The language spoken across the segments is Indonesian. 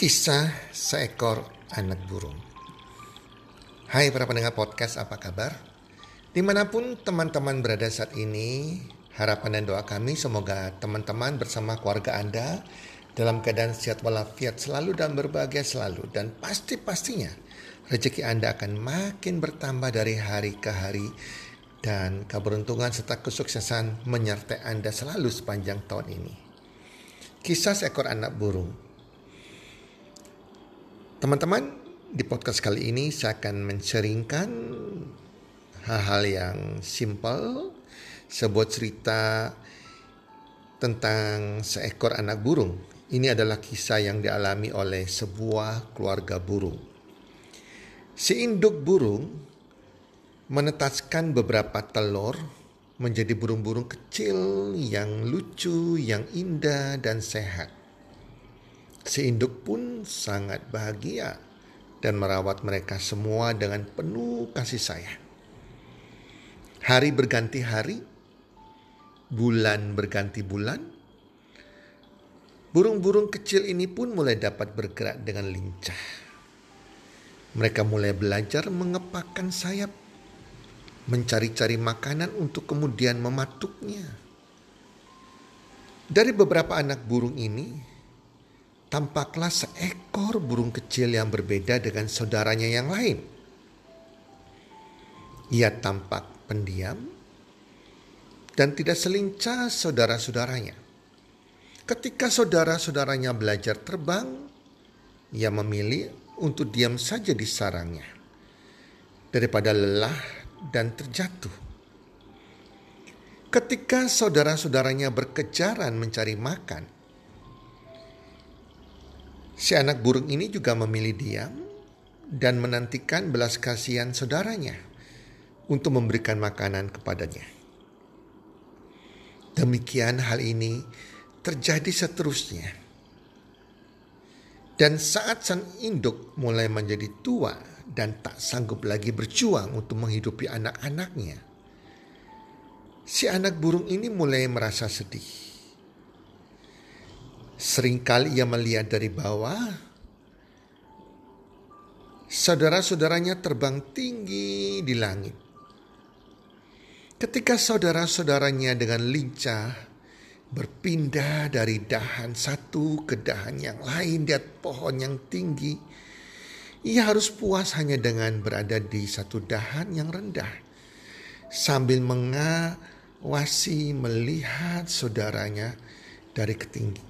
Kisah seekor anak burung. Hai para pendengar podcast, apa kabar? Di mana pun teman-teman berada saat ini, harapan dan doa kami semoga teman-teman bersama keluarga Anda dalam keadaan sehat walafiat selalu dan berbahagia selalu. Dan pasti-pastinya rezeki Anda akan makin bertambah dari hari ke hari dan keberuntungan serta kesuksesan menyertai Anda selalu sepanjang tahun ini. Kisah seekor anak burung. Teman-teman, di podcast kali ini saya akan menceringkan hal-hal yang simpel, sebuah cerita tentang seekor anak burung. Ini adalah kisah yang dialami oleh sebuah keluarga burung. Si induk burung menetaskan beberapa telur menjadi burung-burung kecil yang lucu, yang indah dan sehat. Si induk pun sangat bahagia dan merawat mereka semua dengan penuh kasih sayang. Hari berganti hari, bulan berganti bulan. Burung-burung kecil ini pun mulai dapat bergerak dengan lincah. Mereka mulai belajar mengepakkan sayap mencari-cari makanan untuk kemudian mematuknya. Dari beberapa anak burung ini, tampaklah seekor burung kecil yang berbeda dengan saudaranya yang lain. Ia tampak pendiam dan tidak selincah saudara-saudaranya. Ketika saudara-saudaranya belajar terbang, ia memilih untuk diam saja di sarangnya. Daripada lelah dan terjatuh. Ketika saudara-saudaranya berkejaran mencari makan, si anak burung ini juga memilih diam dan menantikan belas kasihan saudaranya untuk memberikan makanan kepadanya. Demikian hal ini terjadi seterusnya. Dan saat sang induk mulai menjadi tua dan tak sanggup lagi berjuang untuk menghidupi anak-anaknya. Si anak burung ini mulai merasa sedih. Seringkali ia melihat dari bawah, saudara-saudaranya terbang tinggi di langit. Ketika saudara-saudaranya dengan lincah berpindah dari dahan satu ke dahan yang lain di pohon yang tinggi, ia harus puas hanya dengan berada di satu dahan yang rendah. Sambil mengawasi melihat saudaranya dari ketinggi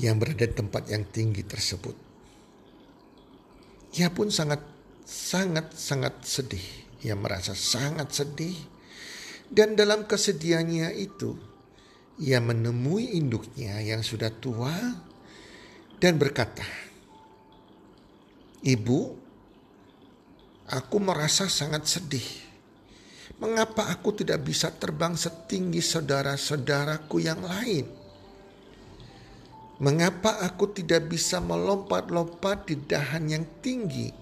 yang berada di tempat yang tinggi tersebut. Ia pun sangat sangat sangat sedih. Ia merasa sangat sedih. Dan dalam kesedihannya itu, ia menemui induknya yang sudah tua dan berkata, Ibu, aku merasa sangat sedih. Mengapa aku tidak bisa terbang setinggi saudara-saudaraku yang lain? Mengapa aku tidak bisa melompat-lompat di dahan yang tinggi?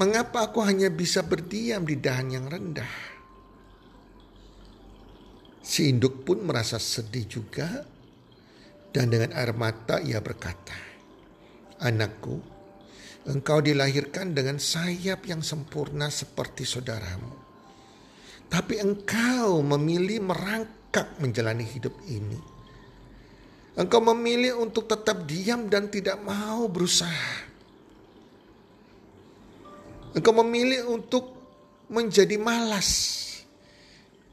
Mengapa aku hanya bisa berdiam di dahan yang rendah? Si induk pun merasa sedih juga, dan dengan air mata ia berkata, Anakku, engkau dilahirkan dengan sayap yang sempurna seperti saudaramu. Tapi engkau memilih merangkak menjalani hidup ini. Engkau memilih untuk tetap diam dan tidak mau berusaha. Engkau memilih untuk menjadi malas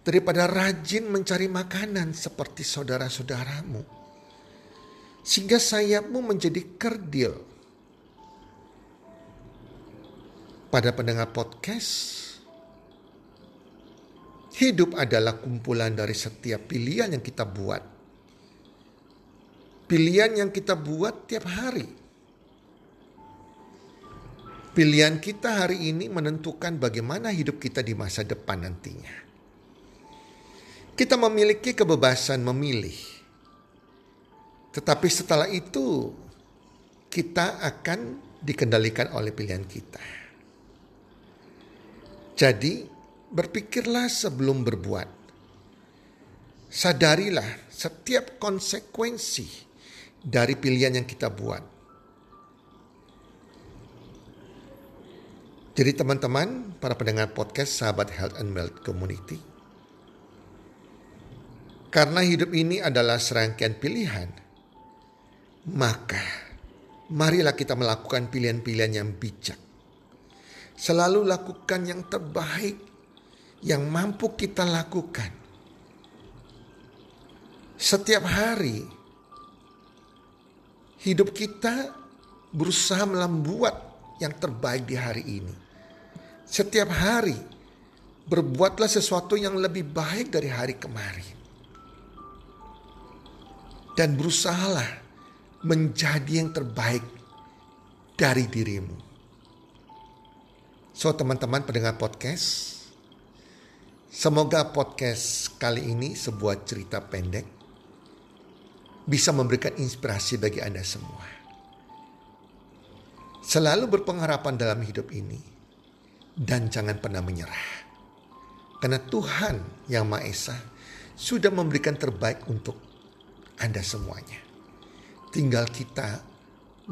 daripada rajin mencari makanan seperti saudara-saudaramu sehingga sayapmu menjadi kerdil. Pada pendengar podcast, hidup adalah kumpulan dari setiap pilihan yang kita buat. Pilihan yang kita buat tiap hari. Pilihan kita hari ini menentukan bagaimana hidup kita di masa depan nantinya. Kita memiliki kebebasan memilih tetapi setelah itu kita akan dikendalikan oleh pilihan kita. Jadi berpikirlah sebelum berbuat. Sadarilah setiap konsekuensi dari pilihan yang kita buat. Jadi teman-teman, para pendengar podcast sahabat Health and Wealth Community, karena hidup ini adalah serangkaian pilihan, maka marilah kita melakukan pilihan-pilihan yang bijak. Selalu lakukan yang terbaik yang mampu kita lakukan. Setiap hari, hidup kita berusaha membuat yang terbaik di hari ini setiap hari berbuatlah sesuatu yang lebih baik dari hari kemarin. Dan berusahalah menjadi yang terbaik dari dirimu. So teman-teman pendengar podcast, semoga podcast kali ini sebuah cerita pendek bisa memberikan inspirasi bagi Anda semua. Selalu berpengharapan dalam hidup ini dan jangan pernah menyerah. Karena Tuhan yang Maha Esa sudah memberikan terbaik untuk Anda semuanya. Tinggal kita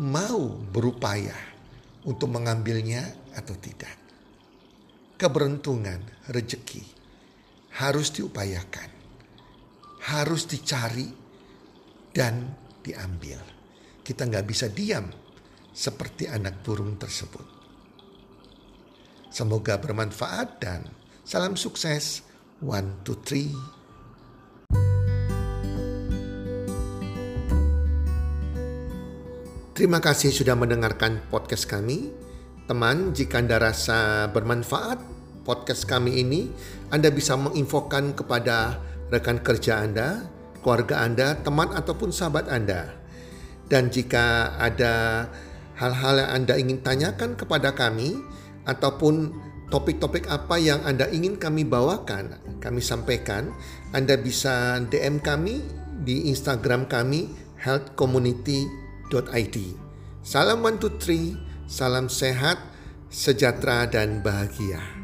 mau berupaya untuk mengambilnya atau tidak. Keberuntungan, rejeki harus diupayakan, harus dicari dan diambil. Kita nggak bisa diam seperti anak burung tersebut. Semoga bermanfaat dan salam sukses. One, two, three. Terima kasih sudah mendengarkan podcast kami. Teman, jika Anda rasa bermanfaat podcast kami ini, Anda bisa menginfokan kepada rekan kerja Anda, keluarga Anda, teman ataupun sahabat Anda. Dan jika ada hal-hal yang Anda ingin tanyakan kepada kami, ataupun topik-topik apa yang Anda ingin kami bawakan, kami sampaikan, Anda bisa DM kami di Instagram kami healthcommunity.id. Salam one two three, salam sehat, sejahtera dan bahagia.